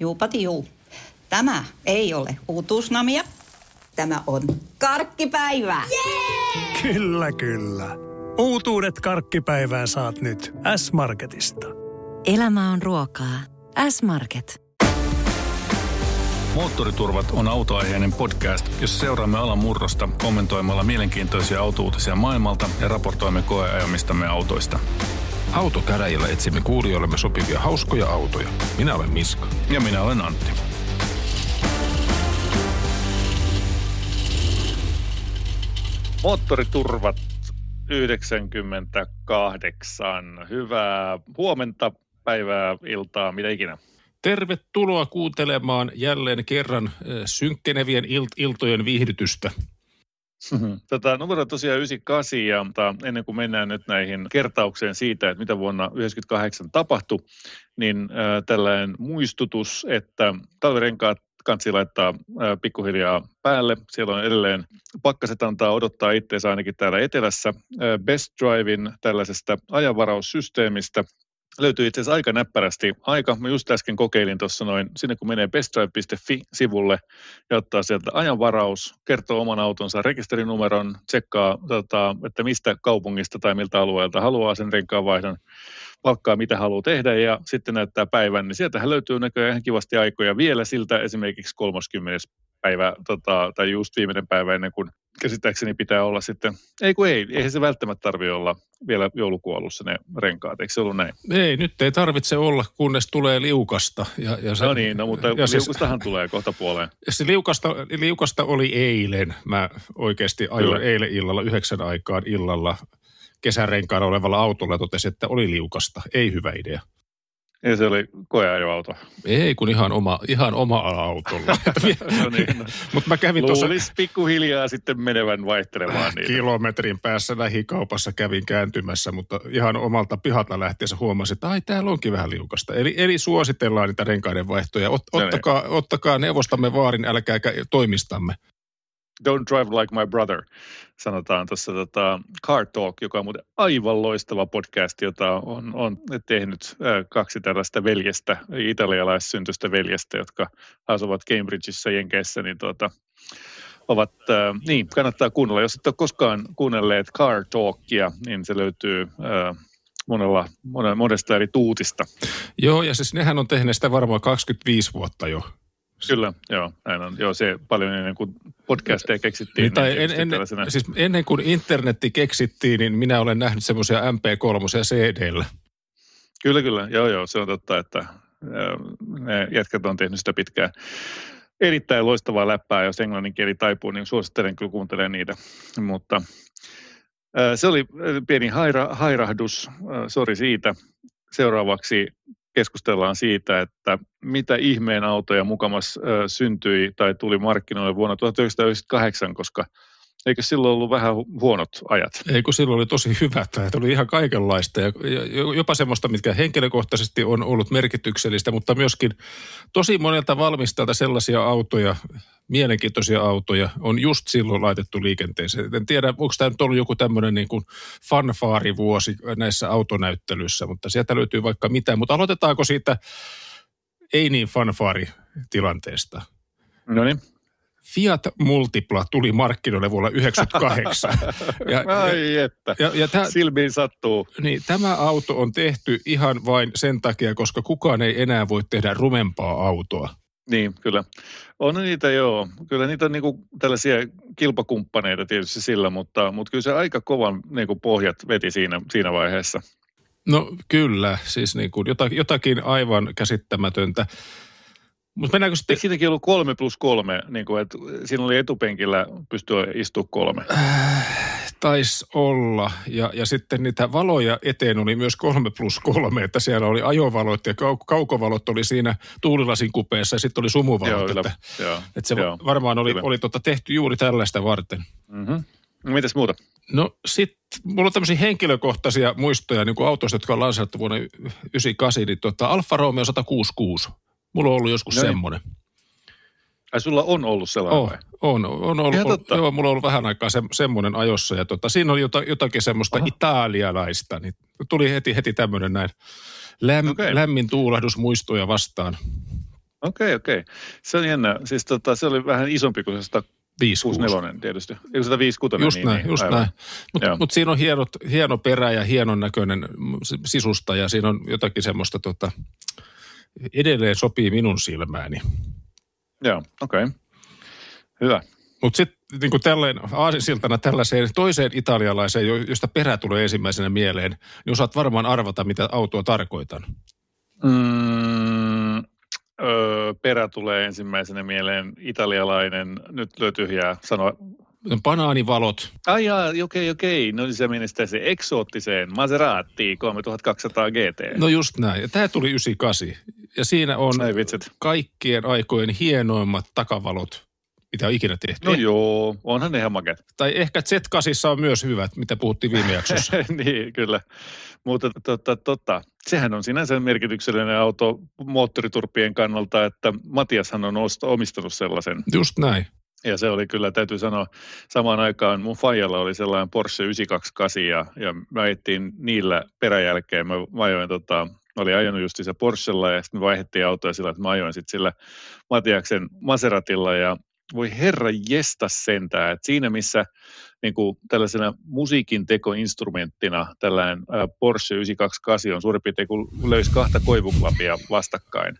Juupati juu. Tämä ei ole uutuusnamia. Tämä on karkkipäivää. Yeah! Kyllä, kyllä. Uutuudet karkkipäivää saat nyt S-Marketista. Elämä on ruokaa. S-Market. Moottoriturvat on autoaiheinen podcast, jossa seuraamme alan murrosta kommentoimalla mielenkiintoisia autouutisia maailmalta ja raportoimme koeajamistamme autoista. Autokäräjillä etsimme kuulijoillemme sopivia hauskoja autoja. Minä olen Miska. Ja minä olen Antti. Moottoriturvat 98. Hyvää huomenta, päivää, iltaa, mitä ikinä. Tervetuloa kuuntelemaan jälleen kerran synkkenevien ilt- iltojen viihdytystä. Tota, numero tosiaan 98 ja ta, ennen kuin mennään nyt näihin kertaukseen siitä, että mitä vuonna 1998 tapahtui, niin äh, tällainen muistutus, että talvirenkaat kansi laittaa äh, pikkuhiljaa päälle. Siellä on edelleen pakkaset antaa odottaa itseensä ainakin täällä etelässä. Äh, Best Drivein tällaisesta ajanvaraussysteemistä löytyy itse asiassa aika näppärästi aika. Mä just äsken kokeilin tuossa noin, sinne kun menee bestdrive.fi-sivulle ja ottaa sieltä ajanvaraus, kertoo oman autonsa rekisterinumeron, tsekkaa, tota, että mistä kaupungista tai miltä alueelta haluaa sen renkaanvaihdon, palkkaa mitä haluaa tehdä ja sitten näyttää päivän, niin sieltähän löytyy näköjään ihan kivasti aikoja vielä siltä esimerkiksi 30 päivä, tota, tai just viimeinen päivä ennen kuin käsittääkseni pitää olla sitten, ei kun ei, eihän se välttämättä tarvitse olla vielä joulukuolussa ne renkaat, eikö se ollut näin? Ei, nyt ei tarvitse olla, kunnes tulee liukasta. Ja, ja se, no niin, no mutta ja liukastahan se, tulee kohta puoleen. Se liukasta, liukasta oli eilen, mä oikeasti ajoin Kyllä. eilen illalla yhdeksän aikaan illalla kesärenkaan olevalla autolla ja totesin, että oli liukasta, ei hyvä idea. Ja se oli koeajoauto. Ei, kun ihan oma, ihan oma autolla. no niin, no. Mutta mä kävin tuossa... Luulisi pikkuhiljaa sitten menevän vaihtelemaan niitä. Kilometrin päässä lähikaupassa kävin kääntymässä, mutta ihan omalta pihalta lähtiessä huomasin, että ai täällä onkin vähän liukasta. Eli, eli suositellaan niitä renkaiden vaihtoja. Ot, no niin. ottakaa, ottakaa neuvostamme vaarin, älkää toimistamme. Don't Drive Like My Brother, sanotaan tuossa tota, Car Talk, joka on muuten aivan loistava podcast, jota on, on tehnyt kaksi tällaista veljestä, italialaissyntystä veljestä, jotka asuvat Cambridgeissa Jenkeissä, niin tuota, ovat, äh, niin kannattaa kuunnella. Jos et ole koskaan kuunnelleet Car Talkia, niin se löytyy äh, monella, monella, monesta eri tuutista. Joo, ja siis nehän on tehneet sitä varmaan 25 vuotta jo. Kyllä, joo, näin on. Joo, se paljon ennen kuin podcasteja keksittiin. Niin, tai en, en, siis ennen kuin internetti keksittiin, niin minä olen nähnyt semmoisia MP3 CD-llä. Kyllä, kyllä. Joo, joo, se on totta, että ne jätkät on tehnyt sitä pitkään. Erittäin loistavaa läppää, jos englannin kieli taipuu, niin suosittelen kyllä kuuntelemaan niitä. Mutta se oli pieni haira, hairahdus, sori siitä. Seuraavaksi keskustellaan siitä, että mitä ihmeen autoja mukamas syntyi tai tuli markkinoille vuonna 1998, koska eikö silloin ollut vähän huonot ajat? Ei kun silloin oli tosi hyvät ajat, oli ihan kaikenlaista ja jopa semmoista, mitkä henkilökohtaisesti on ollut merkityksellistä, mutta myöskin tosi monelta valmistajalta sellaisia autoja, mielenkiintoisia autoja on just silloin laitettu liikenteeseen. En tiedä, onko tämä nyt ollut joku tämmöinen niin kuin fanfaarivuosi näissä autonäyttelyissä, mutta sieltä löytyy vaikka mitä. Mutta aloitetaanko siitä ei niin fanfaaritilanteesta? No niin. Fiat Multipla tuli markkinoille vuonna 1998. ja, Ai että, ja, ja tämä, silmiin sattuu. Niin, tämä auto on tehty ihan vain sen takia, koska kukaan ei enää voi tehdä rumempaa autoa. Niin, kyllä. On niitä joo. Kyllä niitä on niinku tällaisia kilpakumppaneita tietysti sillä, mutta, mutta kyllä se aika kovan niinku pohjat veti siinä, siinä vaiheessa. No kyllä, siis niinku jotakin aivan käsittämätöntä. Mutta mennäänkö sitten... Eikö siinäkin ollut kolme plus kolme, niin kuin, että siinä oli etupenkillä pystyä istumaan kolme? Äh, taisi olla. Ja, ja sitten niitä valoja eteen oli myös kolme plus kolme, että siellä oli ajovalot ja kau- kaukovalot oli siinä tuulilasin kupeessa ja sitten oli sumuvalot. Joo, että, joo, että se joo, varmaan oli, oli tota tehty juuri tällaista varten. Mm-hmm. No, mitäs muuta? No sitten mulla on tämmöisiä henkilökohtaisia muistoja niin kuin autoista, jotka on lanseerattu vuonna 1998, niin tota Alfa Romeo 166 Mulla on ollut joskus no semmoinen. Ai sulla on ollut sellainen oh, On, on ollut, on, joo, mulla on ollut vähän aikaa se, semmoinen ajossa ja tota, siinä oli jota, jotakin semmoista Aha. italialaista, niin tuli heti, heti tämmöinen näin läm, okay. lämmin tuulahdus muistoja vastaan. Okei, okei. Se on jännä. Siis tota, se oli vähän isompi kuin se 164 tietysti. Eikö 156? Just niin, näin, niin, just aivan. näin. Mutta mut siinä on hienot, hieno perä ja hienon näköinen sisusta ja siinä on jotakin semmoista tota, edelleen sopii minun silmääni. Joo, okei. Okay. Hyvä. Mutta sitten niin tälleen aasinsiltana tällaiseen toiseen italialaiseen, jo- josta perä tulee ensimmäisenä mieleen, niin osaat varmaan arvata, mitä autoa tarkoitan. Mm, öö, perä tulee ensimmäisenä mieleen italialainen, nyt löytyy tyhjää sanoa. Banaanivalot, Ai jaa, okei, okei. No niin se meni sitten se eksoottiseen Maserati 3200 GT. no just näin. Ja tämä tuli 98. Ja siinä on Ai vitsit. kaikkien aikojen hienoimmat takavalot, mitä on ikinä tehty. No joo, onhan ne ihan makeat. Tai ehkä Z8 on myös hyvät, mitä puhuttiin viime jaksossa. niin, kyllä. Mutta tota, tota, sehän on sinänsä merkityksellinen auto moottoriturpien kannalta, että Matiashan on omistanut sellaisen. Just näin. Ja se oli kyllä, täytyy sanoa, samaan aikaan mun faijalla oli sellainen Porsche 928 ja, ja me ajettiin niillä peräjälkeen. Mä, mä ajoin tota, mä olin ajanut just se Porschella ja sitten me vaihdettiin autoja sillä, että mä ajoin sitten sillä Matiaksen Maseratilla ja voi herra jesta sentään, että siinä missä niin kuin tällaisena musiikin tekoinstrumenttina tällainen Porsche 928 on suurin piirtein kuin löysi kahta koivuklapia vastakkain,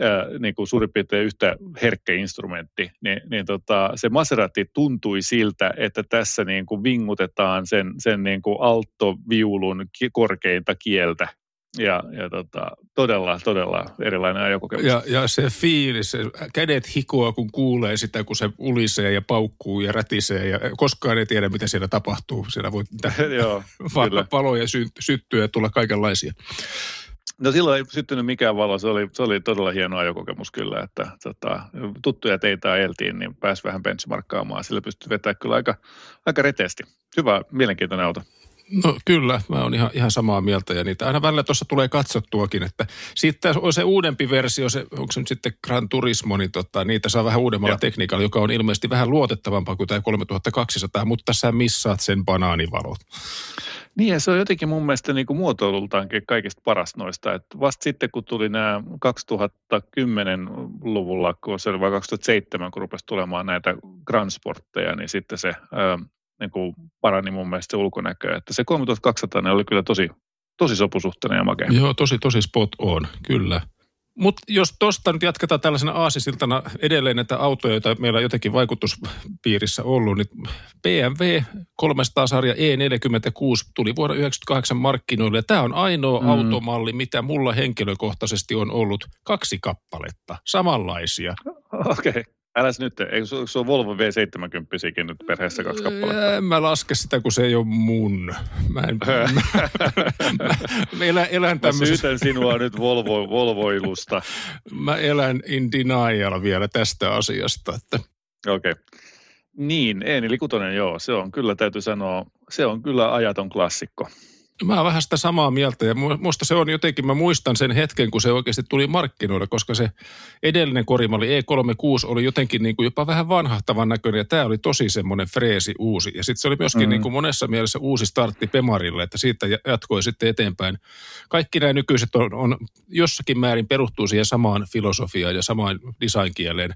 ää, niin kuin suurin piirtein yhtä herkkä instrumentti, niin, niin tota, se Maserati tuntui siltä, että tässä niin kuin vingutetaan sen, sen niin kuin alttoviulun korkeinta kieltä. Ja, ja tota, todella, todella erilainen ajokokemus. Ja, ja se fiilis, se kädet hikoa, kun kuulee sitä, kun se ulisee ja paukkuu ja rätisee ja koskaan ei tiedä, mitä siellä tapahtuu. Siellä voi Joo, valoja sy- syttyä ja tulla kaikenlaisia. No silloin ei syttynyt mikään valo, se oli, se oli todella hieno ajokokemus kyllä, että tota, tuttuja teitä ajeltiin, niin pääsi vähän benchmarkkaamaan, sillä pystyi vetämään kyllä aika, aika reteesti. Hyvä, mielenkiintoinen auto. No kyllä, mä oon ihan, ihan samaa mieltä ja niitä aina välillä tuossa tulee katsottuakin, että sitten on se uudempi versio, se, onko se nyt sitten Gran Turismo, niin tota, niitä saa vähän uudemmalla Joo. tekniikalla, joka on ilmeisesti vähän luotettavampaa kuin tämä 3200, mutta sä missaat sen banaanivalot. Niin ja se on jotenkin mun mielestä niin kuin muotoilultaankin kaikista paras noista. Että vasta sitten kun tuli nämä 2010-luvulla, kun se oli vai 2007, kun rupesi tulemaan näitä Grand Sportteja, niin sitten se ää, niin kuin parani mun mielestä se ulkonäkö. Että se 3200 oli kyllä tosi, tosi sopusuhtainen ja makea. Joo, tosi, tosi spot on, kyllä. Mutta jos tuosta nyt jatketaan tällaisena aasisiltana edelleen näitä autoja, joita meillä on jotenkin vaikutuspiirissä ollut, niin BMW 300-sarja E46 tuli vuonna 1998 markkinoille. Tämä on ainoa mm. automalli, mitä mulla henkilökohtaisesti on ollut kaksi kappaletta, samanlaisia. Okei. Okay. Äläs nyt, eikö se, se on Volvo V70 nyt perheessä kaksi kappaletta? En mä laske sitä, kun se ei ole mun. Mä, en, mä, mä, mä elän, elän Mä tämmöisessä syytän sinua nyt Volvo, Volvoilusta. mä elän in denial vielä tästä asiasta. Että Okei. Okay. Niin, Eeni Kutonen, joo, se on kyllä, täytyy sanoa, se on kyllä ajaton klassikko. Mä oon vähän sitä samaa mieltä ja mu- musta se on jotenkin, mä muistan sen hetken, kun se oikeasti tuli markkinoille, koska se edellinen korimalli E36 oli jotenkin niin kuin jopa vähän vanhahtavan näköinen ja tämä oli tosi semmoinen freesi uusi. Ja sitten se oli myöskin Mm. niin kuin monessa mielessä uusi startti Pemarille, että siitä ja- jatkoi sitten eteenpäin. Kaikki nämä nykyiset on, on jossakin määrin perustuu siihen samaan filosofiaan ja samaan designkieleen,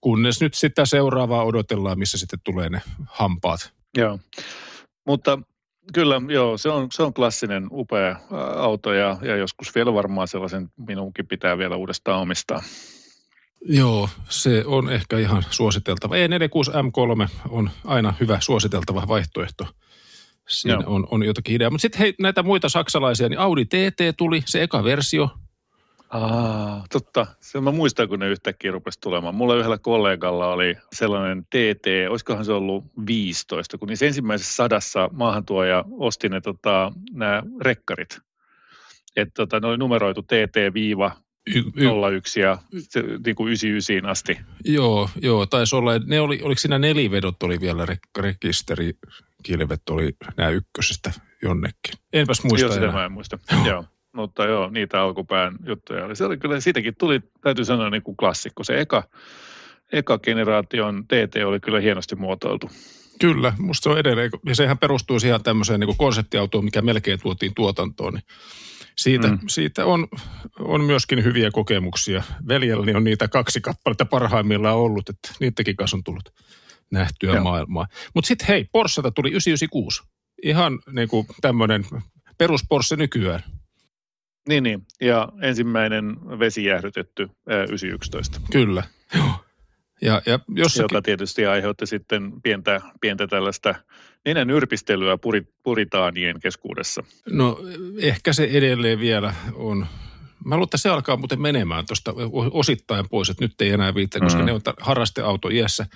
kunnes nyt sitä seuraavaa odotellaan, missä sitten tulee ne hampaat. Joo, mutta kyllä, joo, se on, se on klassinen, upea auto ja, ja joskus vielä varmaan sellaisen minunkin pitää vielä uudestaan omistaa. Joo, se on ehkä ihan suositeltava. E46 M3 on aina hyvä suositeltava vaihtoehto. Siinä Joo. on, on jotakin ideaa. Mutta sitten hei, näitä muita saksalaisia, niin Audi TT tuli, se eka versio. Aa, totta. Se mä muistan, kun ne yhtäkkiä rupesi tulemaan. Mulla yhdellä kollegalla oli sellainen TT, olisikohan se ollut 15, kun niissä ensimmäisessä sadassa maahantuoja osti ne tota, nämä rekkarit. Että tota, ne oli numeroitu TT-01 Y, y, ja se, niin kuin 99 asti. joo, joo, taisi olla. Ne oli, oliko siinä nelivedot oli vielä rek, rekisterikilvet oli nämä ykkösestä jonnekin. Enpäs muista Joo, sitä enää. mä en muista. joo. Mutta joo, niitä alkupään juttuja oli. Se oli kyllä, siitäkin tuli, täytyy sanoa, niin kuin klassikko. Se eka, eka generaation TT oli kyllä hienosti muotoiltu. Kyllä, musta se on edelleen, ja sehän perustuu siihen tämmöiseen niin konseptiautoon, mikä melkein tuotiin tuotantoon, niin Siitä, mm. siitä on, on myöskin hyviä kokemuksia. Veljelläni on niitä kaksi kappaletta parhaimmillaan ollut, että niidenkin kanssa on tullut nähtyä Joo. maailmaa. Mutta sitten hei, Porscheta tuli 996. Ihan niin kuin tämmöinen perus Porsche nykyään. Niin, niin. Ja ensimmäinen vesijäähdytetty 911. Kyllä. Joo. Ja, ja jossakin... Joka tietysti aiheutti sitten pientä, pientä tällaista nenän yrpistelyä puritaanien keskuudessa. No ehkä se edelleen vielä on Mä luulen, että se alkaa muuten menemään tuosta osittain pois, että nyt ei enää viittä, koska mm. ne on harrasteauto iässä.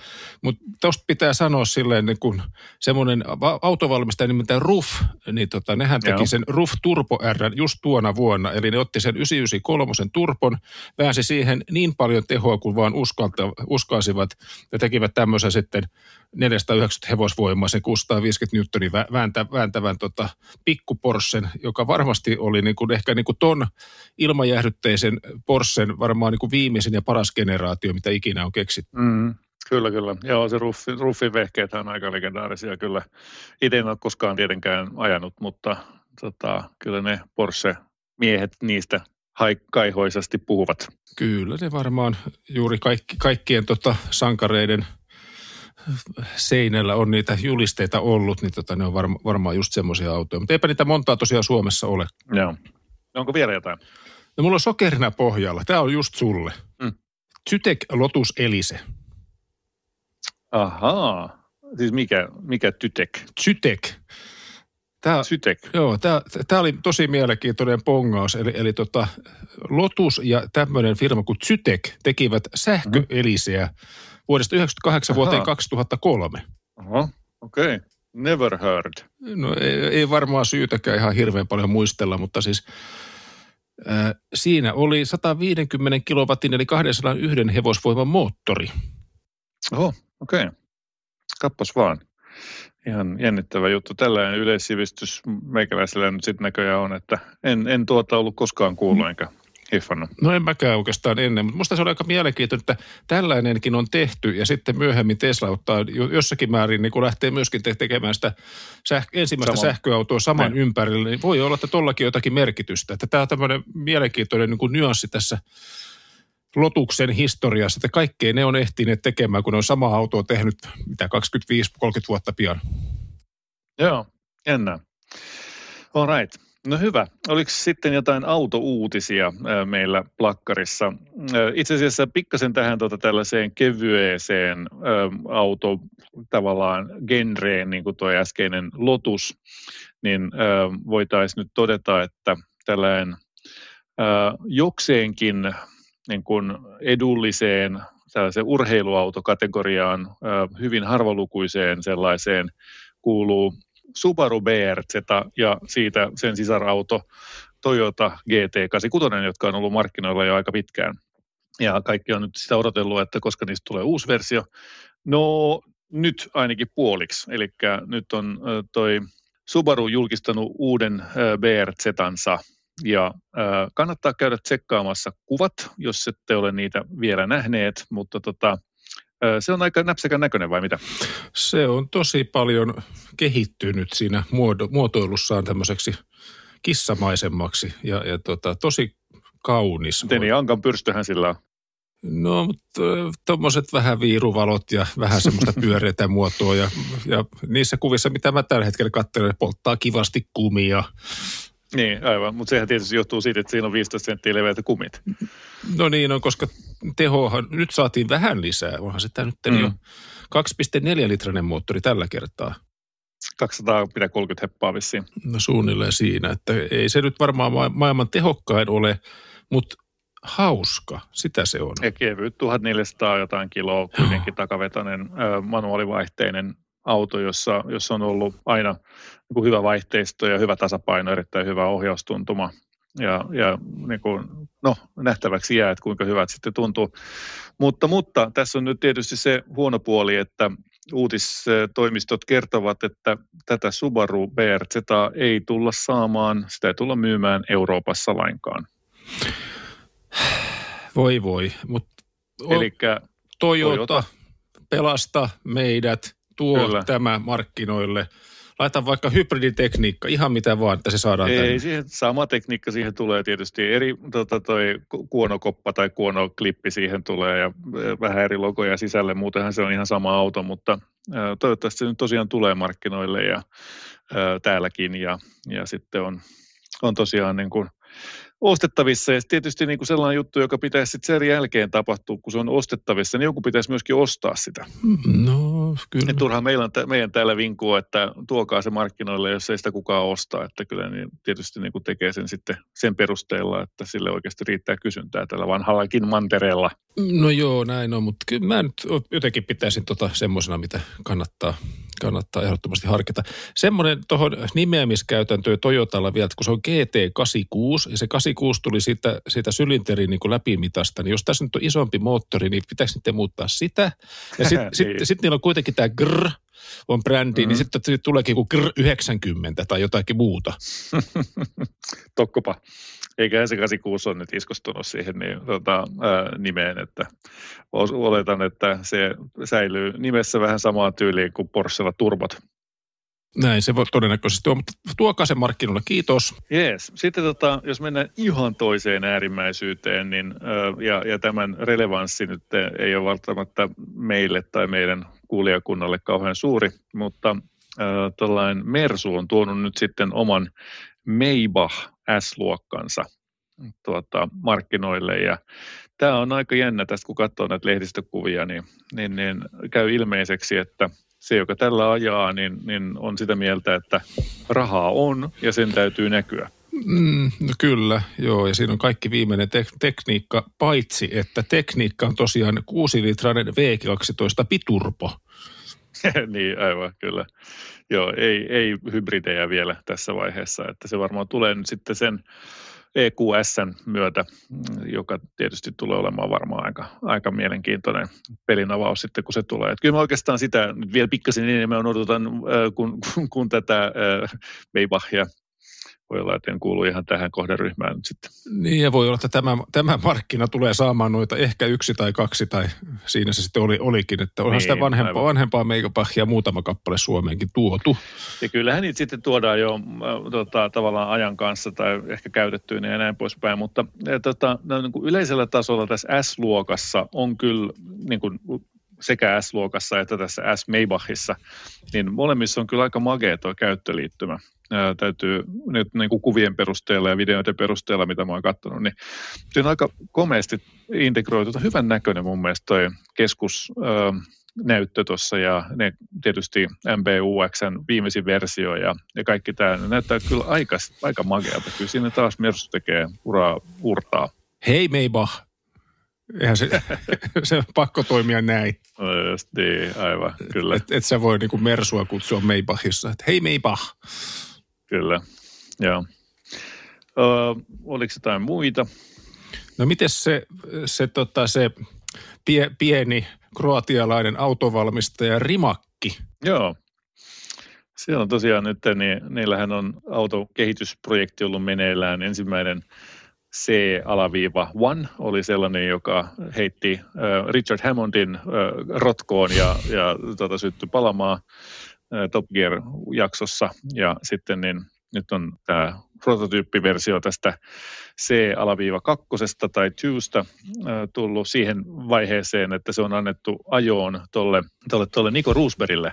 Mutta tuosta pitää sanoa silleen, niin kun semmoinen autovalmistaja nimittäin RUF, niin tota, nehän teki Joo. sen RUF Turbo R just tuona vuonna. Eli ne otti sen 993 turpon, väänsi siihen niin paljon tehoa kuin vaan uskalta, uskalsivat ja tekivät tämmöisen sitten 490 hevosvoimaisen 650 newtonin vääntä, vääntävän tota, pikkuporsen, joka varmasti oli niin kuin, ehkä niin kuin ton ilmajähdytteisen Porschen varmaan niin kuin viimeisin ja paras generaatio, mitä ikinä on keksitty. Mm, kyllä, kyllä. Joo, se ruffi, ruffin vehkeet on aika legendaarisia kyllä. Itse en ole koskaan tietenkään ajanut, mutta tota, kyllä ne Porsche-miehet niistä kaihoisesti puhuvat. Kyllä, ne varmaan juuri kaikki, kaikkien tota, sankareiden – seinällä on niitä julisteita ollut, niin tota, ne on varma, varmaan just semmoisia autoja. Mutta eipä niitä montaa tosiaan Suomessa ole. Joo. Onko vielä jotain? No mulla on sokerina pohjalla. Tämä on just sulle. Mm. Zytek Lotus Elise. Ahaa. Siis mikä, mikä Tytek? Zytek. Tämä, Zytek. Joo, tämä, tämä oli tosi mielenkiintoinen pongaus. Eli, eli tota, Lotus ja tämmöinen firma kuin Zytek tekivät sähköeliseä mm vuodesta 1998 vuoteen 2003. Aha, okei. Okay. Never heard. No ei, ei varmaan syytäkään ihan hirveän paljon muistella, mutta siis äh, siinä oli 150 kilowattin eli 201 hevosvoiman moottori. Oho, okei. Okay. Kappas vaan. Ihan jännittävä juttu. Tällainen yleissivistys meikäläisellä nyt sitten näköjään on, että en, en tuota ollut koskaan kuullut enkä hiffannut. No en mäkään oikeastaan ennen, mutta musta se oli aika mielenkiintoinen, että tällainenkin on tehty ja sitten myöhemmin Tesla ottaa jossakin määrin niin kun lähtee myöskin tekemään sitä säh- ensimmäistä Samoin. sähköautoa saman Näin. ympärille, niin voi olla, että tollakin jotakin merkitystä. Että tämä on tämmöinen mielenkiintoinen niin kuin nyanssi tässä Lotuksen historiassa, että kaikkea ne on ehtineet tekemään, kun ne on samaa autoa tehnyt, mitä 25-30 vuotta pian. Joo, jännä. All right. No hyvä. Oliko sitten jotain autouutisia meillä plakkarissa? Itse asiassa pikkasen tähän tuota tällaiseen kevyeseen auto tavallaan genreen, niin kuin tuo äskeinen Lotus, niin voitaisiin nyt todeta, että tällainen jokseenkin niin kuin edulliseen tällaiseen urheiluautokategoriaan, hyvin harvalukuiseen sellaiseen kuuluu Subaru BRZ ja siitä sen sisarauto Toyota GT86, jotka on ollut markkinoilla jo aika pitkään. Ja kaikki on nyt sitä odotellut, että koska niistä tulee uusi versio. No nyt ainakin puoliksi. Eli nyt on toi Subaru julkistanut uuden BRZ-tansa ja kannattaa käydä tsekkaamassa kuvat, jos ette ole niitä vielä nähneet, mutta tota, se on aika näpsäkän näköinen vai mitä? Se on tosi paljon kehittynyt siinä muoto, muotoilussaan tämmöiseksi kissamaisemmaksi ja, ja tota, tosi kaunis. Niin ankan pyrstöhän sillä on? No, mutta tuommoiset vähän viiruvalot ja vähän semmoista pyöreitä muotoa ja, ja niissä kuvissa, mitä mä tällä hetkellä katselen, polttaa kivasti kumia niin, aivan. Mutta sehän tietysti johtuu siitä, että siinä on 15 senttiä leveät kumit. No niin, on, koska tehoahan nyt saatiin vähän lisää. Onhan sitä nyt mm. jo 2,4 litrainen moottori tällä kertaa. 230 heppaa vissiin. No suunnilleen siinä, että ei se nyt varmaan ma- maailman tehokkain ole, mutta hauska, sitä se on. Ja kevyt 1400 jotain kiloa, kuitenkin takavetoinen manuaalivaihteinen auto, jossa, jossa on ollut aina niin hyvä vaihteisto ja hyvä tasapaino, erittäin hyvä ohjaustuntuma. Ja, ja niin kuin, no, nähtäväksi jää, että kuinka hyvät sitten tuntuu. Mutta, mutta tässä on nyt tietysti se huono puoli, että uutistoimistot kertovat, että tätä Subaru BRZ ei tulla saamaan, sitä ei tulla myymään Euroopassa lainkaan. Voi voi, mutta Elikkä Toyota, Toyota pelasta meidät, tuo Kyllä. tämä markkinoille – Laita vaikka hybriditekniikka, ihan mitä vaan, että se saadaan Ei, tänne. siihen, sama tekniikka siihen tulee tietysti. Eri tota, toi ku- kuonokoppa tai kuonoklippi siihen tulee ja ö, vähän eri logoja sisälle. Muutenhan se on ihan sama auto, mutta ö, toivottavasti se nyt tosiaan tulee markkinoille ja ö, täälläkin. Ja, ja sitten on, on tosiaan niin kuin ostettavissa. Ja tietysti niin kuin sellainen juttu, joka pitäisi sitten sen jälkeen tapahtua, kun se on ostettavissa, niin joku pitäisi myöskin ostaa sitä. No, kyllä. Et turhaan meillä on, meidän täällä vinkua, että tuokaa se markkinoille, jos ei sitä kukaan ostaa. Että kyllä niin tietysti niin kuin tekee sen sitten sen perusteella, että sille oikeasti riittää kysyntää tällä vanhallakin mantereella. No joo, näin on, mutta kyllä mä nyt jotenkin pitäisin tota semmoisena, mitä kannattaa, kannattaa ehdottomasti harkita. Semmoinen tuohon nimeämiskäytäntöön Toyotalla vielä, että kun se on GT86 ja se 86 tuli siitä, siitä sylinterin niin kuin läpimitasta, niin jos tässä nyt on isompi moottori, niin pitäisi sitten muuttaa sitä. Ja sitten sit, Niin. sit niillä on kuitenkin tämä GR on brändi, mm-hmm. niin sitten sit tuleekin joku GR 90 tai jotakin muuta. Tokkopa. Eiköhän se 86 on nyt iskostunut siihen niin, tota, ää, nimeen, että oletan, että se säilyy nimessä vähän samaa tyyliin kuin Porschella turbot. Näin se voi todennäköisesti on, mutta tuokaa se markkinoilla. Kiitos. Jees. Sitten tota, jos mennään ihan toiseen äärimmäisyyteen, niin, ö, ja, ja tämän relevanssi nyt ei ole välttämättä meille tai meidän kuulijakunnalle kauhean suuri, mutta ö, tällainen Mersu on tuonut nyt sitten oman Maybach S-luokkansa tuota, markkinoille ja tämä on aika jännä tästä, kun katsoo näitä lehdistökuvia, niin, niin, niin käy ilmeiseksi, että se, joka tällä ajaa, niin, niin on sitä mieltä, että rahaa on ja sen täytyy näkyä. Mm, no kyllä, joo, ja siinä on kaikki viimeinen tek- tekniikka, paitsi että tekniikka on tosiaan 6-litrainen V12 biturbo. niin, aivan, kyllä. Joo, ei, ei hybridejä vielä tässä vaiheessa, että se varmaan tulee nyt sitten sen EQSn myötä, joka tietysti tulee olemaan varmaan aika, aika mielenkiintoinen pelin avaus sitten, kun se tulee. Et kyllä mä oikeastaan sitä nyt vielä pikkasen enemmän odotan, äh, kun, kun, kun tätä äh, Maybachia voi olla, että en kuulu ihan tähän kohderyhmään nyt sitten. Niin, ja voi olla, että tämä, tämä markkina tulee saamaan noita ehkä yksi tai kaksi, tai siinä se sitten oli, olikin, että onhan Niin, sitä vanhempaa, aivan. vanhempaa meikapahia muutama kappale Suomeenkin tuotu. Ja kyllähän niitä sitten tuodaan jo äh, tota, tavallaan ajan kanssa tai ehkä käytettyinä ja näin poispäin, mutta äh, tota, no, niin kuin yleisellä tasolla tässä S-luokassa on kyllä niin kuin, sekä S-luokassa että tässä S-Maybachissa, niin molemmissa on kyllä aika magea tuo käyttöliittymä. Ää, täytyy nyt niin kuin kuvien perusteella ja videoiden perusteella, mitä mä oon katsonut, niin se on aika komeasti integroitu. Hyvän näköinen mun mielestä toi keskus, ää, näyttö tuossa ja ne tietysti MBUXn viimeisin versio ja, ja kaikki tämä näyttää kyllä aika, aika makealta. Kyllä siinä taas Mersu tekee uraa urtaa. Hei Maybach! Eihän se, se on pakko toimia näin. No Just niin, aivan, kyllä, Että et sä voi niinku Mersua kutsua Maybachissa. Et hei Maybach! Kyllä. Joo. Ö, oliko jotain muita? No miten se, se, tota, se pie, pieni kroatialainen autovalmistaja Rimakki? Joo. Siellä on tosiaan nyt, niin niillähän on autokehitysprojekti ollut meneillään. Ensimmäinen C-alaviiva One oli sellainen, joka heitti äh, Richard Hammondin äh, rotkoon ja, ja tota, syttyi palamaan Top Gear-jaksossa. Ja sitten niin, nyt on tämä prototyyppiversio tästä C-kakkosesta tai twosta äh, tullut siihen vaiheeseen, että se on annettu ajoon tolle, tolle, tolle Niko Roosbergille.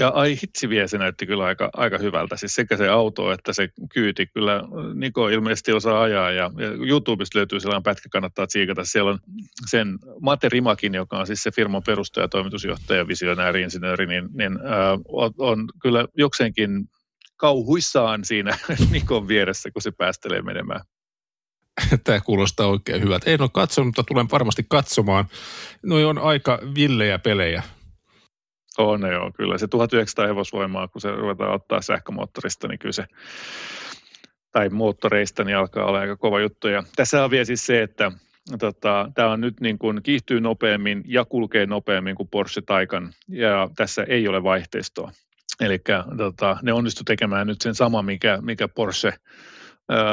Ja ai hitsi vie, se näytti kyllä aika, aika hyvältä. Siis sekä se auto että se kyyti. Kyllä Niko ilmeisesti osaa ajaa ja, ja YouTubesta löytyy sellainen pätkä, kannattaa tsiikata. Siellä on sen Mate Rimakin, joka on siis se firman perustaja, toimitusjohtaja, visionääri, insinööri, niin, niin äh, on, on kyllä jokseenkin kauhuissaan siinä Nikon vieressä, kun se päästelee menemään. Tämä kuulostaa oikein hyvältä. En ole katsonut, mutta tulen varmasti katsomaan. Noi on aika villejä pelejä. On joo, kyllä. Se 1900 hevosvoimaa, kun se ruvetaan ottaa sähkömoottorista, niin kyllä se, tai moottoreista, niin alkaa olla aika kova juttu. Ja tässä on vielä siis se, että tota, tämä on nyt niin kuin kiihtyy nopeammin ja kulkee nopeammin kuin Porsche Taycan, ja tässä ei ole vaihteistoa. Eli tota, ne onnistu tekemään nyt sen sama, mikä, mikä Porsche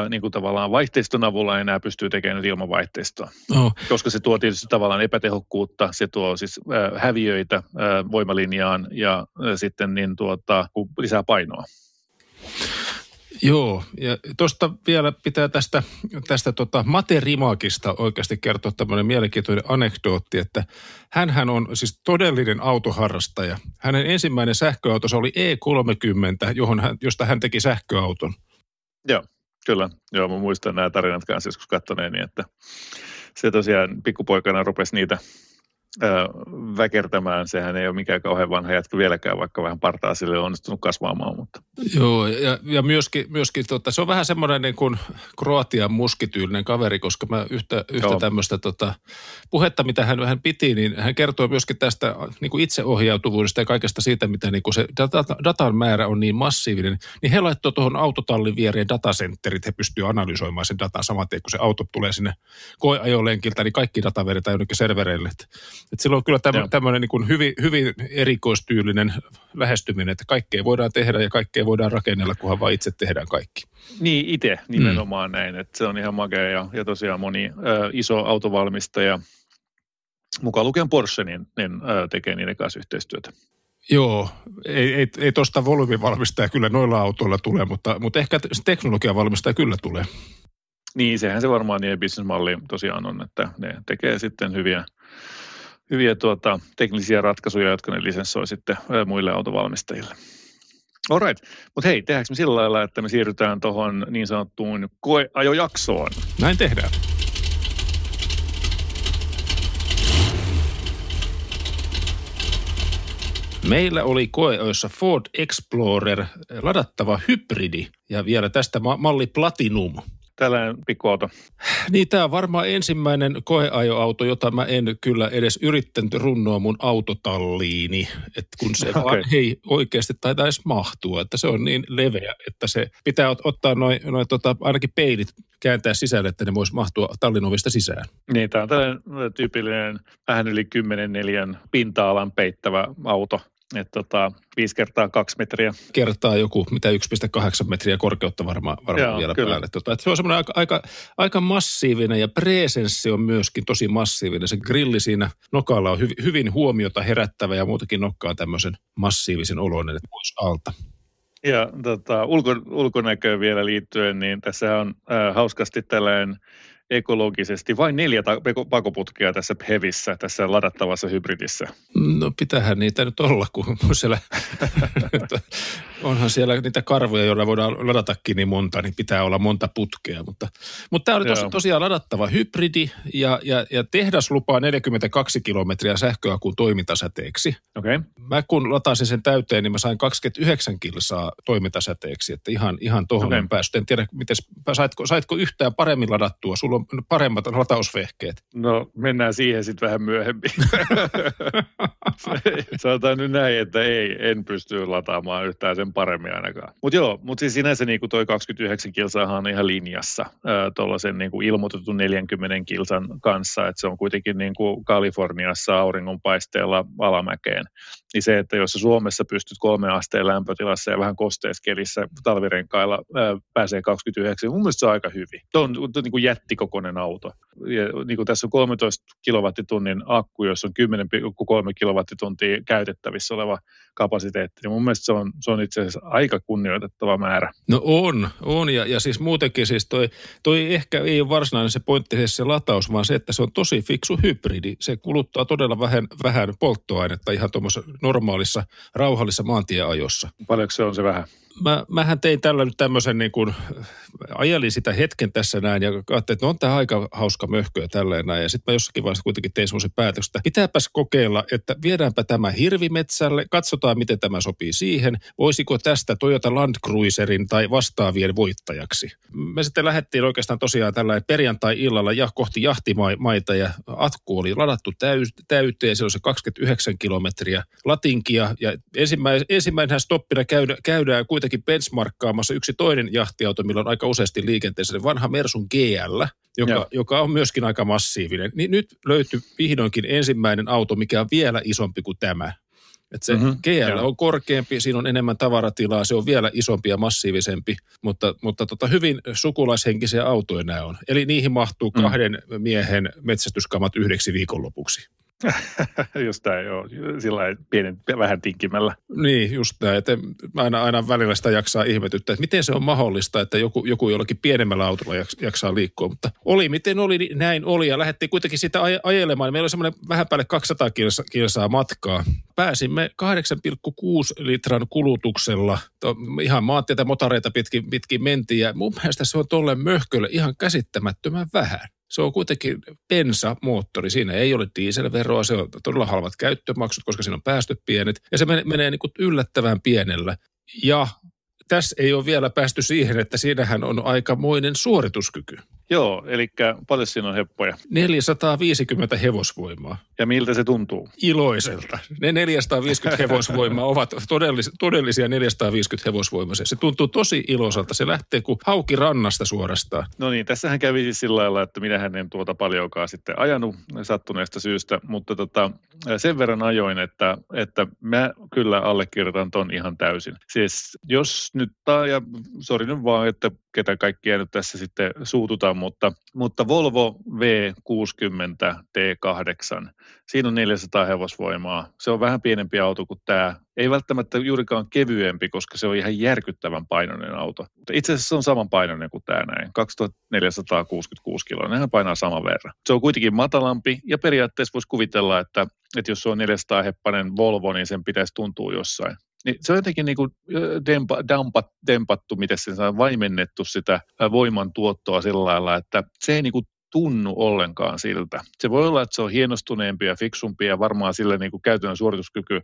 niin kuin tavallaan vaihteiston avulla enää pystyy tekemään nyt ilman vaihteistoa. No, Koska se tuo tietysti tavallaan epätehokkuutta, se tuo siis häviöitä voimalinjaan ja sitten niin tuota, lisää painoa. Joo, ja tuosta vielä pitää tästä, tästä tota Materimakista oikeasti kertoa tämmöinen mielenkiintoinen anekdootti, että hän on siis todellinen autoharrastaja. Hänen ensimmäinen sähköautonsa oli E30, johon hän, josta hän teki sähköauton. Joo, kyllä. Joo, mä muistan nämä tarinat kanssa joskus kattoneeni, että se tosiaan pikkupoikana rupesi niitä väkertämään. Sehän ei ole mikään kauhean vanha jätkä vieläkään, vaikka vähän partaa sille on onnistunut kasvaamaan. Mutta. Joo, ja, ja myöskin, myöskin tota, se on vähän semmoinen niin kuin Kroatian muskityylinen kaveri, koska mä yhtä, yhtä Joo. tämmöistä tota, puhetta, mitä hän, hän piti, niin hän kertoi myöskin tästä niin kuin itseohjautuvuudesta ja kaikesta siitä, mitä niin kuin se data, datan määrä on niin massiivinen, niin he laittoi tuohon autotallin viereen datacentterit, he pystyvät analysoimaan sen datan saman tien, kun se auto tulee sinne koeajolenkiltä, niin kaikki data vedetään jonnekin servereille. Et, silloin on kyllä tämmö, tämmöinen niin kuin hyvin, hyvin erikoistyylinen lähestyminen, että kaikkea voidaan tehdä ja kaikkea voidaan rakennella, kunhan vaan itse tehdään kaikki. Niin, itse nimenomaan mm. näin. Että se on ihan makea ja, ja tosiaan moni ö, iso autovalmistaja, mukaan lukien Porsche, niin, niin ö, tekee niiden kanssa yhteistyötä. Joo, ei, ei, ei tuosta volyymivalmistaja kyllä noilla autoilla tule, mutta, mutta ehkä se teknologian valmistaja kyllä tulee. Niin, sehän se varmaan niiden bisnesmalli tosiaan on, että ne tekee sitten hyviä, hyviä tuota, teknisiä ratkaisuja, jotka ne lisenssoi sitten muille autovalmistajille. Alright, mutta hei, tehdäänkö me sillä lailla, että me siirrytään tuohon niin sanottuun koeajojaksoon? Näin tehdään. Meillä oli koeoissa Ford Explorer ladattava hybridi ja vielä tästä ma- malli Platinum. Tällainen pikkuauto. Niin tämä on varmaan ensimmäinen koeajoauto, jota mä en kyllä edes yrittänyt runnoa mun autotalliini. Että kun se okay. vaan ei oikeasti taita edes mahtua, että se on niin leveä, että se pitää ot- ottaa noin noi, tota, ainakin peilit kääntää sisälle, että ne voisi mahtua tallin ovista sisään. Niin, tämä on tällainen tyypillinen vähän yli 10 neliön pinta-alan peittävä auto. Että tota, 5 kertaa 2 metriä. Kertaa joku, mitä 1,8 metriä korkeutta varmaan varma Joo, vielä kyllä. päälle. Tota, että se on semmoinen aika, aika, aika massiivinen ja presenssi on myöskin tosi massiivinen. Se grilli siinä nokalla on hyvin, hyvin huomiota herättävä ja muutenkin nokkaa tämmöisen massiivisen oloinen pois alta. Ja tota, ulko, ulkonäköön vielä liittyen, niin tässä on äh, hauskasti tällainen ekologisesti vain neljä pakoputkea tässä hevissä, tässä ladattavassa hybridissä. No pitähän niitä nyt olla, kun siellä, onhan siellä niitä karvoja, joilla voidaan ladatakin niin monta, niin pitää olla monta putkea. Mutta, mutta tämä oli tos, tosiaan ladattava hybridi ja, ja, ja tehdas lupaa 42 kilometriä sähköakun toimintasäteeksi. Okei. Okay. Mä kun latasin sen täyteen, niin mä sain 29 kilsaa toimintasäteeksi, että ihan, ihan tohon Okei. okay. päässyt. En tiedä, miten, saitko, saitko yhtään paremmin ladattua? Sulla on paremmat latausvehkeet. No mennään siihen sitten vähän myöhemmin. Sanotaan nyt näin, että ei, en pysty lataamaan yhtään sen paremmin ainakaan. Mutta joo, mutta siis sinänsä niin toi 29 kilsaahan on ihan linjassa tuollaisen niin ilmoitetun 40 kilsan kanssa, että se on kuitenkin niin kuin Kaliforniassa auringonpaisteella alamäkeen. Niin se, että jos Suomessa pystyt kolme asteen lämpötilassa ja vähän kosteessa kelissä talvirenkailla ää, pääsee 29, mun mielestä se on aika hyvin. Tuo on niin kuin jättikokoinen auto. Ja, niin kuin tässä on 13 kilowattitunnin akku, jossa on 10,3 kilowattituntia käytettävissä oleva kapasiteetti, niin mun mielestä se on, se on itse asiassa aika kunnioitettava määrä. No on, on ja, ja siis muutenkin siis toi, toi ehkä ei ole varsinainen se pointti se, se lataus, vaan se, että se on tosi fiksu hybridi. Se kuluttaa todella vähän, vähän polttoainetta ihan tuommoisessa normaalissa, rauhallisessa maantieajossa. Paljonko se on se vähän? Mä, mähän tein tällä nyt tämmöisen niin kuin, ajelin sitä hetken tässä näin ja ajattelin, että no on tämä aika hauska möhkö ja tälleen näin. Ja sitten mä jossakin vaiheessa kuitenkin tein semmoisen päätöksen, että pitääpäs kokeilla, että viedäänpä tämä hirvimetsälle, katsotaan miten tämä sopii siihen. Voisiko tästä Toyota Land Cruiserin tai vastaavien voittajaksi? Me sitten lähdettiin oikeastaan tosiaan tällä perjantai-illalla ja kohti jahtimaita ja atku oli ladattu täy- täyteen. Se on se 29 kilometriä latinkia ja ensimmäis- ensimmäisenä stoppina käydä, käydään kuitenkin benchmarkkaamassa yksi toinen jahtiauto, millä on aika useasti liikenteessä, eli vanha Mersun GL, joka, Joo. joka on myöskin aika massiivinen. Niin nyt löytyi vihdoinkin ensimmäinen auto, mikä on vielä isompi kuin tämä. Että se mm-hmm, GL on korkeampi, siinä on enemmän tavaratilaa, se on vielä isompi ja massiivisempi, mutta, mutta tota, hyvin sukulaishenkisiä autoja nämä on. Eli niihin mahtuu mm. kahden miehen metsästyskamat yhdeksi viikonlopuksi. just tämä, joo. Sillä pienen, vähän tinkimällä. Niin, just tämä. Että aina, aina välillä sitä jaksaa ihmetyttää, että miten se on mahdollista, että joku, joku jollakin pienemmällä autolla jaksaa liikkua. Mutta oli miten oli, niin näin oli. Ja lähdettiin kuitenkin sitä aj- ajelemaan. Meillä oli semmoinen vähän päälle 200 kilsa, kilsaa matkaa. Pääsimme 8,6 litran kulutuksella. Ihan maantietä motareita pitkin, pitkin mentiin. Ja mun mielestä se on tolle möhkölle ihan käsittämättömän vähän se on kuitenkin bensamoottori. Siinä ei ole dieselveroa, se on todella halvat käyttömaksut, koska siinä on päästöt pienet. Ja se menee, menee niin kuin yllättävän pienellä. Ja tässä ei ole vielä päästy siihen, että siinähän on aikamoinen suorituskyky. Joo, eli paljon siinä on heppoja? 450 hevosvoimaa. Ja miltä se tuntuu? Iloiselta. Ne 450 hevosvoimaa ovat todellis, todellisia 450 hevosvoimaisia. Se tuntuu tosi iloiselta. Se lähtee kuin hauki rannasta suorastaan. No niin, tässähän kävi siis sillä lailla, että minähän en tuota paljonkaan sitten ajanut sattuneesta syystä, mutta tota, sen verran ajoin, että, että mä kyllä allekirjoitan ton ihan täysin. Siis jos nyt, ja sori nyt vaan, että ketä kaikkia nyt tässä sitten suututaan, mutta, mutta Volvo V60 T8, siinä on 400 hevosvoimaa. Se on vähän pienempi auto kuin tämä. Ei välttämättä juurikaan kevyempi, koska se on ihan järkyttävän painoinen auto. Mutta itse asiassa se on saman painoinen kuin tämä näin, 2466 kiloa. Nehän painaa saman verran. Se on kuitenkin matalampi ja periaatteessa voisi kuvitella, että, että jos se on 400 heppanen Volvo, niin sen pitäisi tuntua jossain niin se on jotenkin niin kuin dempa, dampat, dempattu, miten se saa vaimennettu sitä voiman tuottoa sillä lailla, että se ei niin kuin tunnu ollenkaan siltä. Se voi olla, että se on hienostuneempi ja fiksumpi ja varmaan sillä niin kuin käytännön suorituskyky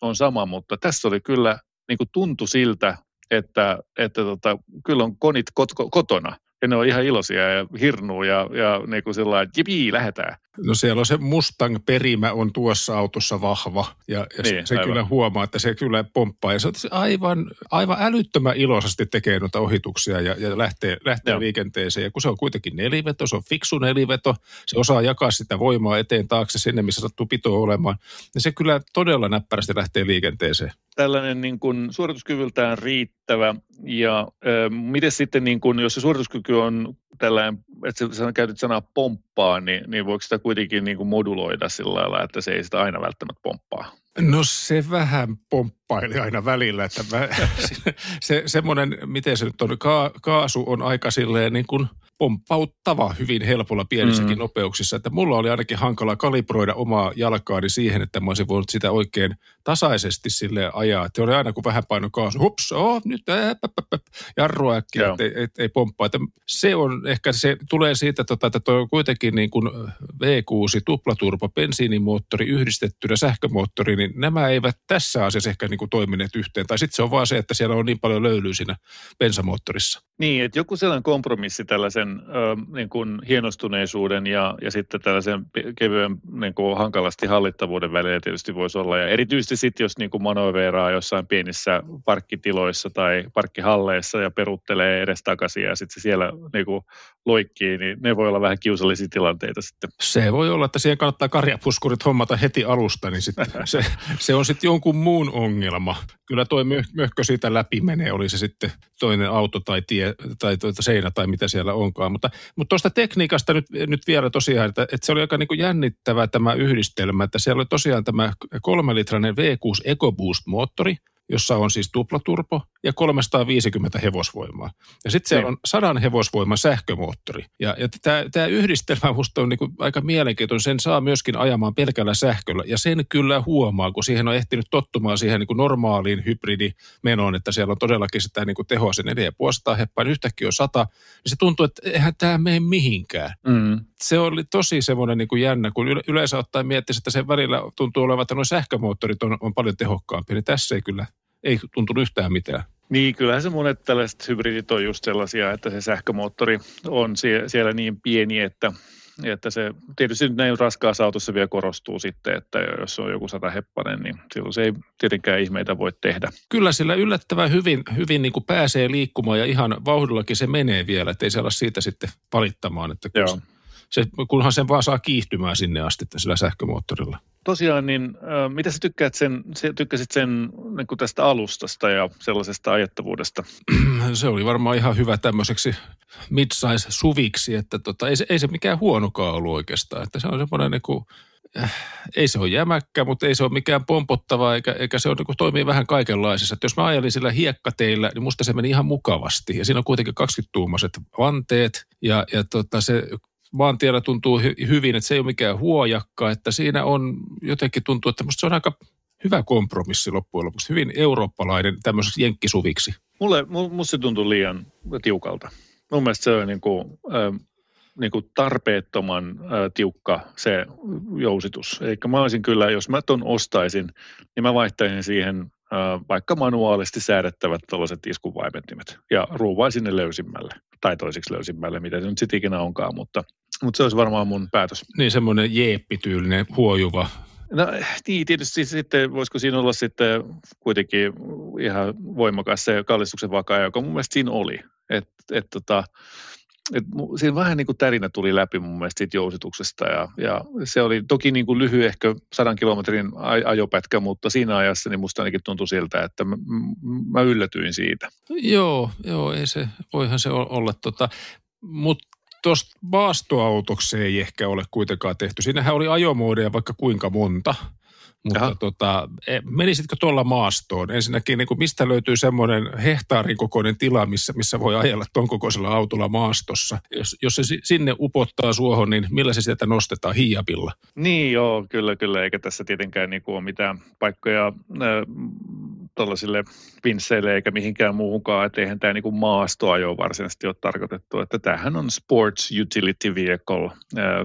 on sama, mutta tässä oli kyllä niin kuin tuntu siltä, että, että tota, kyllä on konit kot, kotona ja ne on ihan iloisia ja hirnuu ja, ja niin kuin sillä että lähdetään. No siellä on se Mustang-perimä on tuossa autossa vahva ja, ja niin, se, se kyllä huomaa, että se kyllä pomppaa ja se aivan, aivan älyttömän iloisesti tekee noita ohituksia ja, ja lähtee, lähtee liikenteeseen. Ja kun se on kuitenkin neliveto, se on fiksu neliveto, se osaa jakaa sitä voimaa eteen taakse sinne, missä sattuu pitoa olemaan, niin se kyllä todella näppärästi lähtee liikenteeseen tällainen niin kuin suorituskyvyltään riittävä ja äh, miten sitten, niin kuin, jos se suorituskyky on tällainen, että sä käytit sanaa pomppaa, niin, niin voiko sitä kuitenkin niin kuin moduloida sillä lailla, että se ei sitä aina välttämättä pomppaa? No se vähän pomppaili aina välillä, että mä, se, semmoinen, miten se nyt on, ka, kaasu on aika silleen niin kuin pomppauttava hyvin helpolla pienissäkin mm. nopeuksissa, että mulla oli ainakin hankala kalibroida omaa jalkaani siihen, että mä olisin voinut sitä oikein tasaisesti sille ajaa. Että oli aina kun vähän paino kaasu, hups, oh, nyt ää, jarrua äkkiä, ettei et, ei pomppaa. Että se on ehkä, se tulee siitä, tota, että tuo on kuitenkin niin kuin V6 tuplaturbo bensiinimoottori yhdistettynä sähkömoottori, niin nämä eivät tässä asiassa ehkä niin kuin toimineet yhteen. Tai sitten se on vaan se, että siellä on niin paljon löylyä siinä bensamoottorissa. Niin, että joku sellainen kompromissi tällaisen ö, niin kuin hienostuneisuuden ja, ja sitten tällaisen kevyen niin kuin hankalasti hallittavuuden välillä tietysti voisi olla. Ja erityisesti sitten, jos niin kuin manoveraa jossain pienissä parkkitiloissa tai parkkihalleissa ja peruttelee edestakaisin ja sitten se siellä niin kuin loikkii, niin ne voi olla vähän kiusallisia tilanteita sitten. Se voi olla, että siihen kannattaa karjapuskurit hommata heti alusta, niin sitten se, se on sitten jonkun muun ongelma. Kyllä toi möhkö siitä läpi menee, oli se sitten toinen auto tai tie tai tuota seinä tai mitä siellä onkaan. Mutta, mutta tuosta tekniikasta nyt, nyt vielä tosiaan, että, että se oli aika niin kuin jännittävä tämä yhdistelmä, että siellä oli tosiaan tämä kolmelitrainen V6 EcoBoost-moottori, jossa on siis tuplaturpo ja 350 hevosvoimaa. Ja sitten siellä niin. on 100 hevosvoiman sähkömoottori. Ja, ja tämä yhdistelmä musta on niinku aika mielenkiintoinen. Sen saa myöskin ajamaan pelkällä sähköllä. Ja sen kyllä huomaa, kun siihen on ehtinyt tottumaan siihen niinku normaaliin hybridimenoon, että siellä on todellakin sitä niinku tehoa sen 4,5 heppaa, niin yhtäkkiä on 100. Niin se tuntuu, että eihän tämä mene mihinkään. Mm. Se oli tosi semmoinen niinku jännä, kun yleensä ottaen miettisi, että sen välillä tuntuu olevan, että nuo sähkömoottorit on, on paljon tehokkaampia. Niin tässä ei kyllä ei tuntunut yhtään mitään. Niin, kyllähän se monet tällaiset hybridit on just sellaisia, että se sähkömoottori on siellä niin pieni, että, että se tietysti näin raskaassa autossa vielä korostuu sitten, että jos on joku sata heppanen, niin silloin se ei tietenkään ihmeitä voi tehdä. Kyllä sillä yllättävän hyvin, hyvin niin kuin pääsee liikkumaan ja ihan vauhdillakin se menee vielä, ettei se olla siitä sitten valittamaan, että kun se, kunhan sen vaan saa kiihtymään sinne asti sillä sähkömoottorilla. tosiaan, niin äh, mitä sä tykkäät sen, tykkäsit sen niin kuin tästä alustasta ja sellaisesta ajettavuudesta? Se oli varmaan ihan hyvä tämmöiseksi mid-size suviksi, että tota, ei, se, ei se mikään huonokaan ollut oikeastaan. Että se on semmoinen niin kuin, äh, ei se ole jämäkkä, mutta ei se ole mikään pompottava, eikä, eikä se ole, niin kuin, toimii vähän kaikenlaisessa. Että jos mä ajelin sillä hiekkateillä, niin musta se meni ihan mukavasti. Ja siinä on kuitenkin 20-tuumaiset vanteet, ja, ja tota, se maantiellä tuntuu hy- hyvin, että se ei ole mikään huojakka, että siinä on jotenkin tuntuu, että se on aika hyvä kompromissi loppujen lopuksi, hyvin eurooppalainen tämmöiseksi jenkkisuviksi. Mulle, musta se tuntuu liian tiukalta. Mun mielestä se on niin kuin, äh, niin kuin tarpeettoman äh, tiukka se jousitus. Eli mä olisin kyllä, jos mä ton ostaisin, niin mä vaihtaisin siihen vaikka manuaalisesti säädettävät tällaiset iskuvaimentimet ja ruuvaisin ne löysimmälle tai toisiksi löysimmälle, mitä se nyt sitten ikinä onkaan, mutta mutta se olisi varmaan mun päätös. Niin, semmoinen jeeppityylinen huojuva. No niin, tietysti sitten voisiko siinä olla sitten kuitenkin ihan voimakas se kallistuksen vakaa, joka mun mielestä siinä oli. Et, et tota, et siinä vähän niin kuin tärinä tuli läpi mun mielestä siitä jousituksesta ja, ja se oli toki niin kuin lyhy ehkä sadan kilometrin ajopätkä, mutta siinä ajassa niin musta ainakin tuntui siltä, että mä, mä yllätyin siitä. Joo, joo, ei se, voihan se olla tota, mutta tuosta maastoautoksi ei ehkä ole kuitenkaan tehty. Siinähän oli ajomoodeja vaikka kuinka monta. Mutta tota, e, menisitkö tuolla maastoon? Ensinnäkin, niin kuin mistä löytyy semmoinen hehtaarin kokoinen tila, missä, missä voi ajella tuon kokoisella autolla maastossa? Jos, jos se sinne upottaa suohon, niin millä se sieltä nostetaan hiiapilla? Niin joo, kyllä, kyllä. Eikä tässä tietenkään niin kuin ole mitään paikkoja äh, tuollaisille pinsseille eikä mihinkään muuhunkaan, että eihän tämä niin maastoajo varsinaisesti ole tarkoitettu, että tämähän on sports utility vehicle.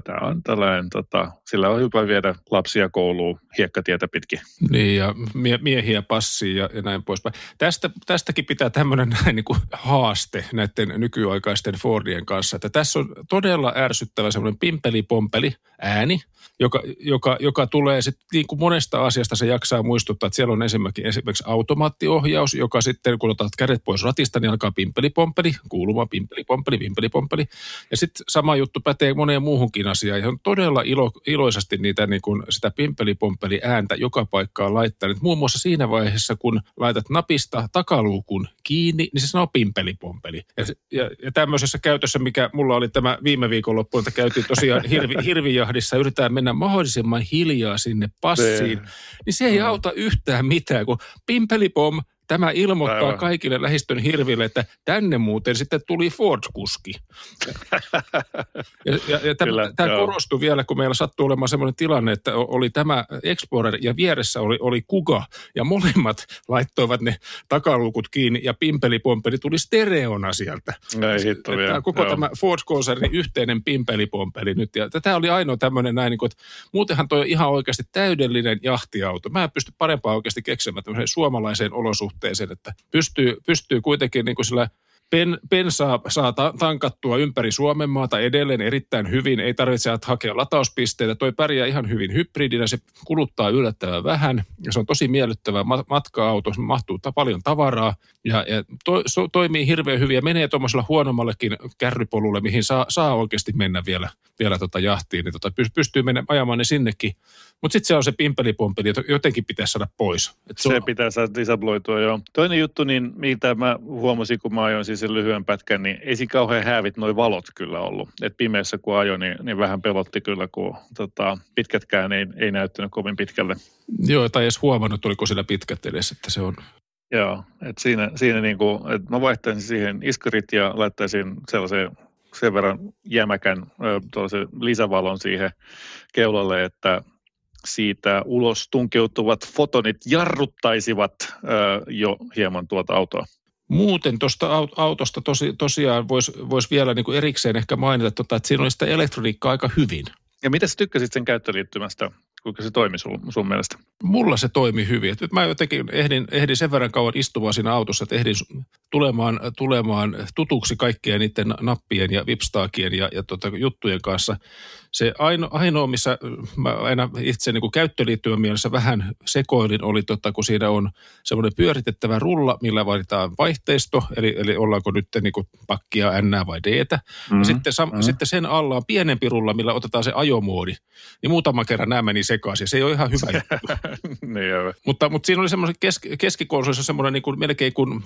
Tämä on tällainen, tota, sillä on hyvä viedä lapsia kouluun hiekkatietä pitkin. Niin ja mie- miehiä passiin ja, ja näin poispäin. Tästä, tästäkin pitää tämmöinen näin niin kuin haaste näiden nykyaikaisten Fordien kanssa, että tässä on todella ärsyttävä semmoinen pimpeli-pompeli ääni, joka, joka, joka tulee sitten niin kuin monesta asiasta se jaksaa muistuttaa, että siellä on esimerkiksi, esimerkiksi automaattiohjaus, joka sitten kun otat kädet pois ratista, niin alkaa pimpeli-pompeli, kuuluma pimpeli-pompeli, pimpeli-pompeli. Ja sitten sama juttu pätee moneen muuhunkin asiaan. Ja on todella ilo, iloisesti niitä niin kuin sitä pimpeli-pompeli ääntä joka paikkaan laittaa. Nyt muun muassa siinä vaiheessa, kun laitat napista takaluukun kiinni, niin se sanoo pimpeli-pompeli. Ja, ja, ja tämmöisessä käytössä, mikä mulla oli tämä viime viikonloppu, että käytiin tosiaan hirvi, hirvijahdissa, yritetään mennä mahdollisimman hiljaa sinne passiin, niin se ei auta yhtään mitään, kun pimpelipom Tämä ilmoittaa Aivan. kaikille lähistön hirville, että tänne muuten sitten tuli Ford-kuski. ja, ja, ja tämä, tämä korostui vielä, kun meillä sattui olemaan sellainen tilanne, että oli tämä Explorer ja vieressä oli, oli Kuga. Ja molemmat laittoivat ne takalukut kiinni ja pimpelipompeli tuli stereona sieltä. Näin hitto vielä. Koko joo. tämä Ford-konsernin yhteinen pimpelipompeli nyt. Ja tämä oli ainoa tämmöinen näin, niin kuin, että muutenhan toi ihan oikeasti täydellinen jahtiauto. Mä en pysty parempaa oikeasti keksimään tämmöiseen suomalaiseen olosuhteeseen suhteeseen, että pystyy, pystyy kuitenkin niin kuin sillä pen, pensaa saa tankattua ympäri Suomen maata edelleen erittäin hyvin. Ei tarvitse hakea latauspisteitä. Toi pärjää ihan hyvin hybridinä. Se kuluttaa yllättävän vähän ja se on tosi miellyttävä matka-auto. Se mahtuu paljon tavaraa ja, ja to, so, toimii hirveän hyvin ja menee tuommoisella huonommallekin kärrypolulle, mihin saa, saa oikeasti mennä vielä, vielä tota jahtiin. Niin tota, pystyy mennä ajamaan ne sinnekin. Mutta sitten se on se pimpelipompeli, jota jotenkin pitäisi saada pois. Et se, se on... pitää saada disabloitua, joo. Toinen juttu, niin mitä mä huomasin, kun mä ajoin siis sen lyhyen pätkän, niin ei siinä kauhean häävit noin valot kyllä ollut. Et pimeässä kun ajoin, niin, niin, vähän pelotti kyllä, kun tota, pitkätkään ei, ei näyttänyt kovin pitkälle. Joo, tai edes huomannut, oliko sillä pitkät edes, että se on Joo, että siinä, siinä niin kuin, että mä vaihtaisin siihen iskarit ja laittaisin sellaisen sen verran jämäkän lisävalon siihen keulalle, että siitä ulos tunkeutuvat fotonit jarruttaisivat jo hieman tuota autoa. Muuten tuosta autosta tosi, tosiaan voisi vois vielä niin kuin erikseen ehkä mainita, tota, että siinä oli sitä elektroniikkaa aika hyvin. Ja mitä sä tykkäsit sen käyttöliittymästä? Kuinka se toimi sun, sun mielestä? Mulla se toimi hyvin. Et nyt mä jotenkin ehdin, ehdin sen verran kauan istumaan siinä autossa, että ehdin tulemaan, tulemaan tutuksi kaikkien niiden nappien ja vipstaakien ja, ja tota, juttujen kanssa. Se aino, ainoa, missä mä aina itse niin käyttöliittymän mielessä vähän sekoilin, oli tota, kun siinä on semmoinen pyöritettävä rulla, millä vaaditaan vaihteisto, eli, eli ollaanko nyt niin kuin pakkia N vai D. Mm-hmm. Ja sitten, sam, mm-hmm. sitten sen alla on pienempi rulla, millä otetaan se ajomoodi. Niin muutama kerran nämä meni sekaisin. Se ei ole ihan hyvä niin mutta, mutta siinä oli semmoinen kes, keskikonsolissa semmoinen niin kuin, melkein kuin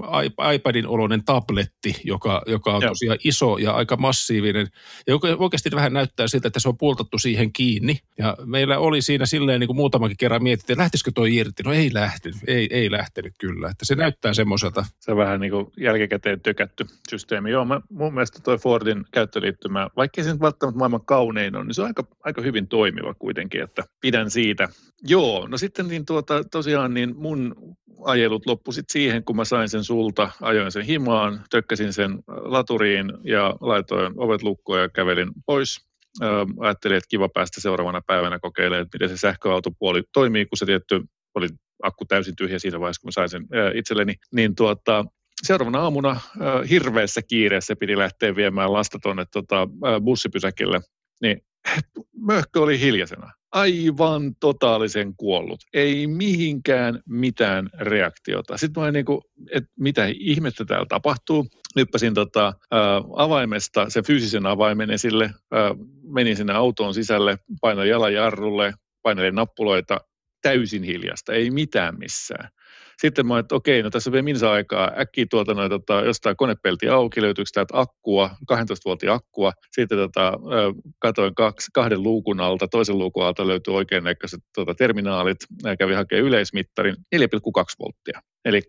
iPadin oloinen tabletti, joka, joka on Joo. tosiaan iso ja aika massiivinen. Ja oikeasti vähän näyttää siltä, että se on pultattu siihen kiinni. Ja meillä oli siinä silleen niin kuin muutamakin kerran mietitty, että lähtisikö toi irti. No ei lähtenyt, ei, ei lähtenyt kyllä. Että se näyttää semmoiselta. Se on vähän niin kuin jälkikäteen tykätty systeemi. Joo, mä, mun mielestä toi Fordin käyttöliittymä, vaikka se nyt välttämättä maailman kaunein on, niin se on aika, aika hyvin toimiva kuitenkin, että pidän siitä. Joo, no sitten niin tuota, tosiaan niin mun ajelut loppu sitten siihen, kun mä sain sen sulta, ajoin sen himaan, tökkäsin sen laturiin ja laitoin ovet lukkoon ja kävelin pois. Ö, ajattelin, että kiva päästä seuraavana päivänä kokeilemaan, että miten se sähköautopuoli toimii, kun se tietty oli akku täysin tyhjä siinä vaiheessa, kun mä sain sen ö, itselleni. Niin tuota, seuraavana aamuna ö, hirveässä kiireessä piti lähteä viemään lasta tuonne tota, bussipysäkille. Niin möhkö oli hiljaisena. Aivan totaalisen kuollut. Ei mihinkään mitään reaktiota. Sitten mä niin kuin, että mitä ihmettä täällä tapahtuu. Nyppäsin tota, ä, avaimesta, se fyysisen avaimen esille, ä, menin sinne autoon sisälle, painoin jalanjarrulle, painelin nappuloita, täysin hiljasta, ei mitään missään. Sitten mä että okei, no tässä vielä minsa aikaa. Äkkiä tuolta noin, tota, jostain konepelti auki, löytyykö täältä akkua, 12 voltin akkua. Sitten tota, katoin kaksi, kahden luukun alta, toisen luukun alta löytyi oikein näköiset tota, terminaalit. Kävin hakemaan yleismittarin 4,2 volttia. Eli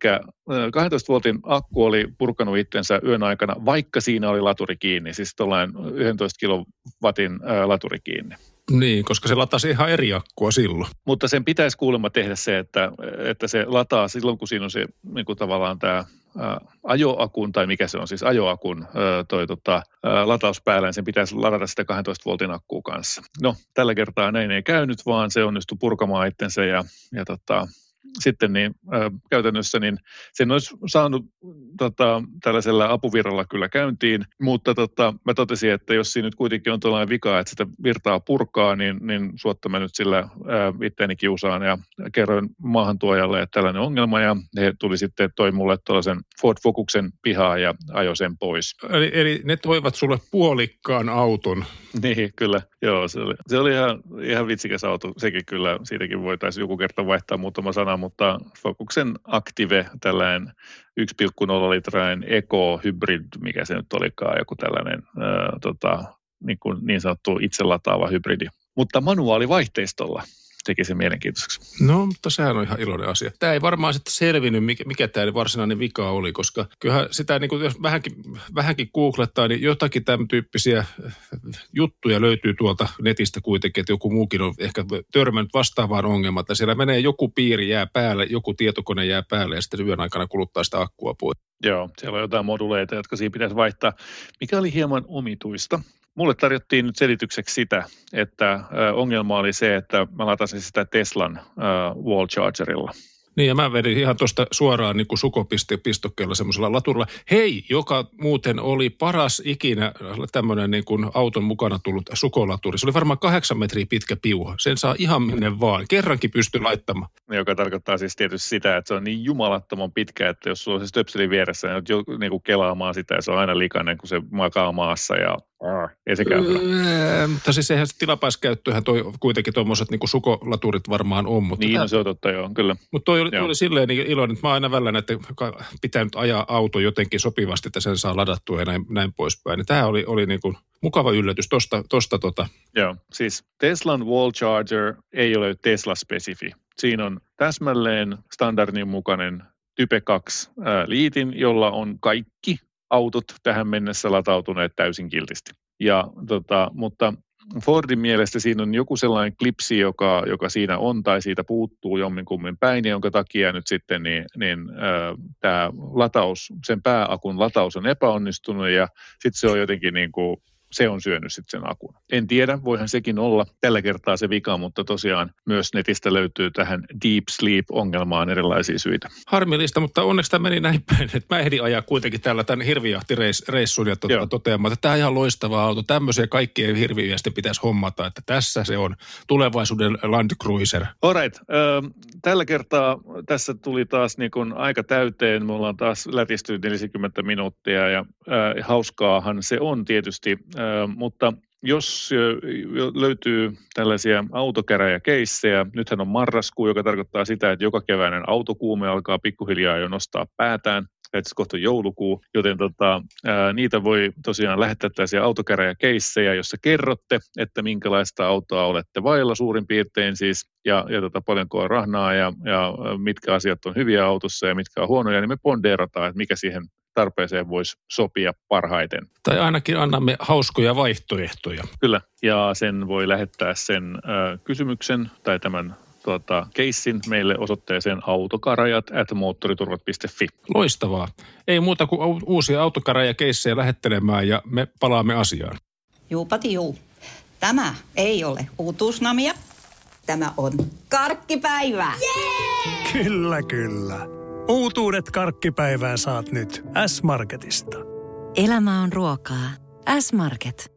12 voltin akku oli purkanut itsensä yön aikana, vaikka siinä oli laturi kiinni, siis tuollainen 11 kilowatin laturi kiinni. Niin, koska se latasi ihan eri akkua silloin. Mutta sen pitäisi kuulemma tehdä se, että, että se lataa silloin, kun siinä on se niin kuin tavallaan tämä ajoakun, tai mikä se on siis ajoakun toi, tota, lataus päällä, niin sen pitäisi ladata sitä 12 voltin akkuu kanssa. No, tällä kertaa näin ei käynyt, vaan se onnistui purkamaan itsensä ja, ja tota, sitten niin äh, käytännössä niin sen olisi saanut tota, tällaisella apuvirralla kyllä käyntiin, mutta tota, mä totesin, että jos siinä nyt kuitenkin on tällainen vika, että sitä virtaa purkaa, niin, niin suotta mä nyt sillä äh, itteeni kiusaan ja kerroin maahantuojalle, että tällainen ongelma ja he tuli sitten toi mulle tuollaisen Ford Focusen pihaa ja ajoi sen pois. Eli, eli ne toivat sulle puolikkaan auton. Niin, kyllä. Joo, se oli, se oli ihan, ihan vitsikäs auto. Sekin kyllä, siitäkin voitaisiin joku kerta vaihtaa muutama sana, mutta Focusen Active, tällainen 1,0 litrainen Eco Hybrid, mikä se nyt olikaan, joku tällainen ää, tota, niin, kuin niin sanottu itselataava hybridi. Mutta manuaalivaihteistolla teki sen mielenkiintoiseksi. No, mutta sehän on ihan iloinen asia. Tämä ei varmaan sitten selvinnyt, mikä, mikä tämä varsinainen vika oli, koska kyllähän sitä, niin kuin, jos vähänkin, vähänkin googlettaa, niin jotakin tämän tyyppisiä juttuja löytyy tuolta netistä kuitenkin, että joku muukin on ehkä törmännyt vastaavaan ongelmaan, että siellä menee joku piiri jää päälle, joku tietokone jää päälle ja sitten yön aikana kuluttaa sitä akkua pois. Joo, siellä on jotain moduleita, jotka siinä pitäisi vaihtaa, mikä oli hieman omituista. Mulle tarjottiin nyt selitykseksi sitä, että ongelma oli se, että mä latasin sitä Teslan wall chargerilla. Niin ja mä vedin ihan tuosta suoraan niin sukopistokkeella semmoisella laturilla. Hei, joka muuten oli paras ikinä tämmöinen niin kuin auton mukana tullut sukolaturi. Se oli varmaan kahdeksan metriä pitkä piuha. Sen saa ihan minne vaan. Kerrankin pysty laittamaan. Joka tarkoittaa siis tietysti sitä, että se on niin jumalattoman pitkä, että jos sulla on se stöpseli vieressä, niin jo niin kuin kelaamaan sitä ja se on aina likainen, kun se makaa maassa ja ei se käy öö, Mutta siis eihän se tilapäiskäyttöhän toi kuitenkin tuommoiset niin sukolaturit varmaan on. Mutta niin, no, se on totta, joo, kyllä. Mutta toi oli, toi oli silleen niin iloinen, että mä aina välillä, että pitää nyt ajaa auto jotenkin sopivasti, että sen saa ladattua ja näin, näin poispäin. Ja tämä oli, oli niin kuin mukava yllätys tosta, tosta tota. Joo, siis Teslan wall charger ei ole Tesla-spesifi. Siinä on täsmälleen standardin mukainen Type 2 ää, liitin, jolla on kaikki autot tähän mennessä latautuneet täysin kiltisti. Ja, tota, mutta Fordin mielestä siinä on joku sellainen klipsi, joka, joka siinä on tai siitä puuttuu jomminkummin päin, jonka takia nyt sitten niin, niin, äh, tämä lataus, sen pääakun lataus on epäonnistunut ja sitten se on jotenkin niin kuin se on syönyt sitten sen akun. En tiedä, voihan sekin olla tällä kertaa se vika, mutta tosiaan myös netistä löytyy tähän deep sleep-ongelmaan erilaisia syitä. Harmillista, mutta onneksi tämä meni näin päin, että mä ehdin ajaa kuitenkin täällä tämän hirvijahtireissun ja tuota, toteamaan, että tämä on ihan loistava auto. Tämmöisiä kaikkien hirviöisten pitäisi hommata, että tässä se on tulevaisuuden Land Cruiser. Alright, tällä kertaa tässä tuli taas niin kun aika täyteen. Me ollaan taas lätisty 40 minuuttia ja äh, hauskaahan se on tietysti, äh, mutta jos löytyy tällaisia autokäräjäkeissejä, nythän on marraskuu, joka tarkoittaa sitä, että joka keväinen autokuume alkaa pikkuhiljaa jo nostaa päätään, että kohta joulukuu, joten tota, ää, niitä voi tosiaan lähettää tällaisia autokäräjäkeissejä, jossa kerrotte, että minkälaista autoa olette vailla suurin piirtein siis, ja, ja tota, paljonko on rahnaa ja, ja mitkä asiat on hyviä autossa ja mitkä on huonoja, niin me pondeerataan, että mikä siihen tarpeeseen voisi sopia parhaiten. Tai ainakin annamme hauskoja vaihtoehtoja. Kyllä, ja sen voi lähettää sen äh, kysymyksen tai tämän tuota, keissin meille osoitteeseen autokarajat at moottoriturvat.fi. Loistavaa. Ei muuta kuin uusia autokarajakeissejä lähettelemään ja me palaamme asiaan. Juupati juu. Tämä ei ole uutuusnamia. Tämä on karkkipäivää. Yeah! Kyllä, kyllä. Uutuudet karkkipäivään saat nyt S-Marketista. Elämä on ruokaa. S-Market.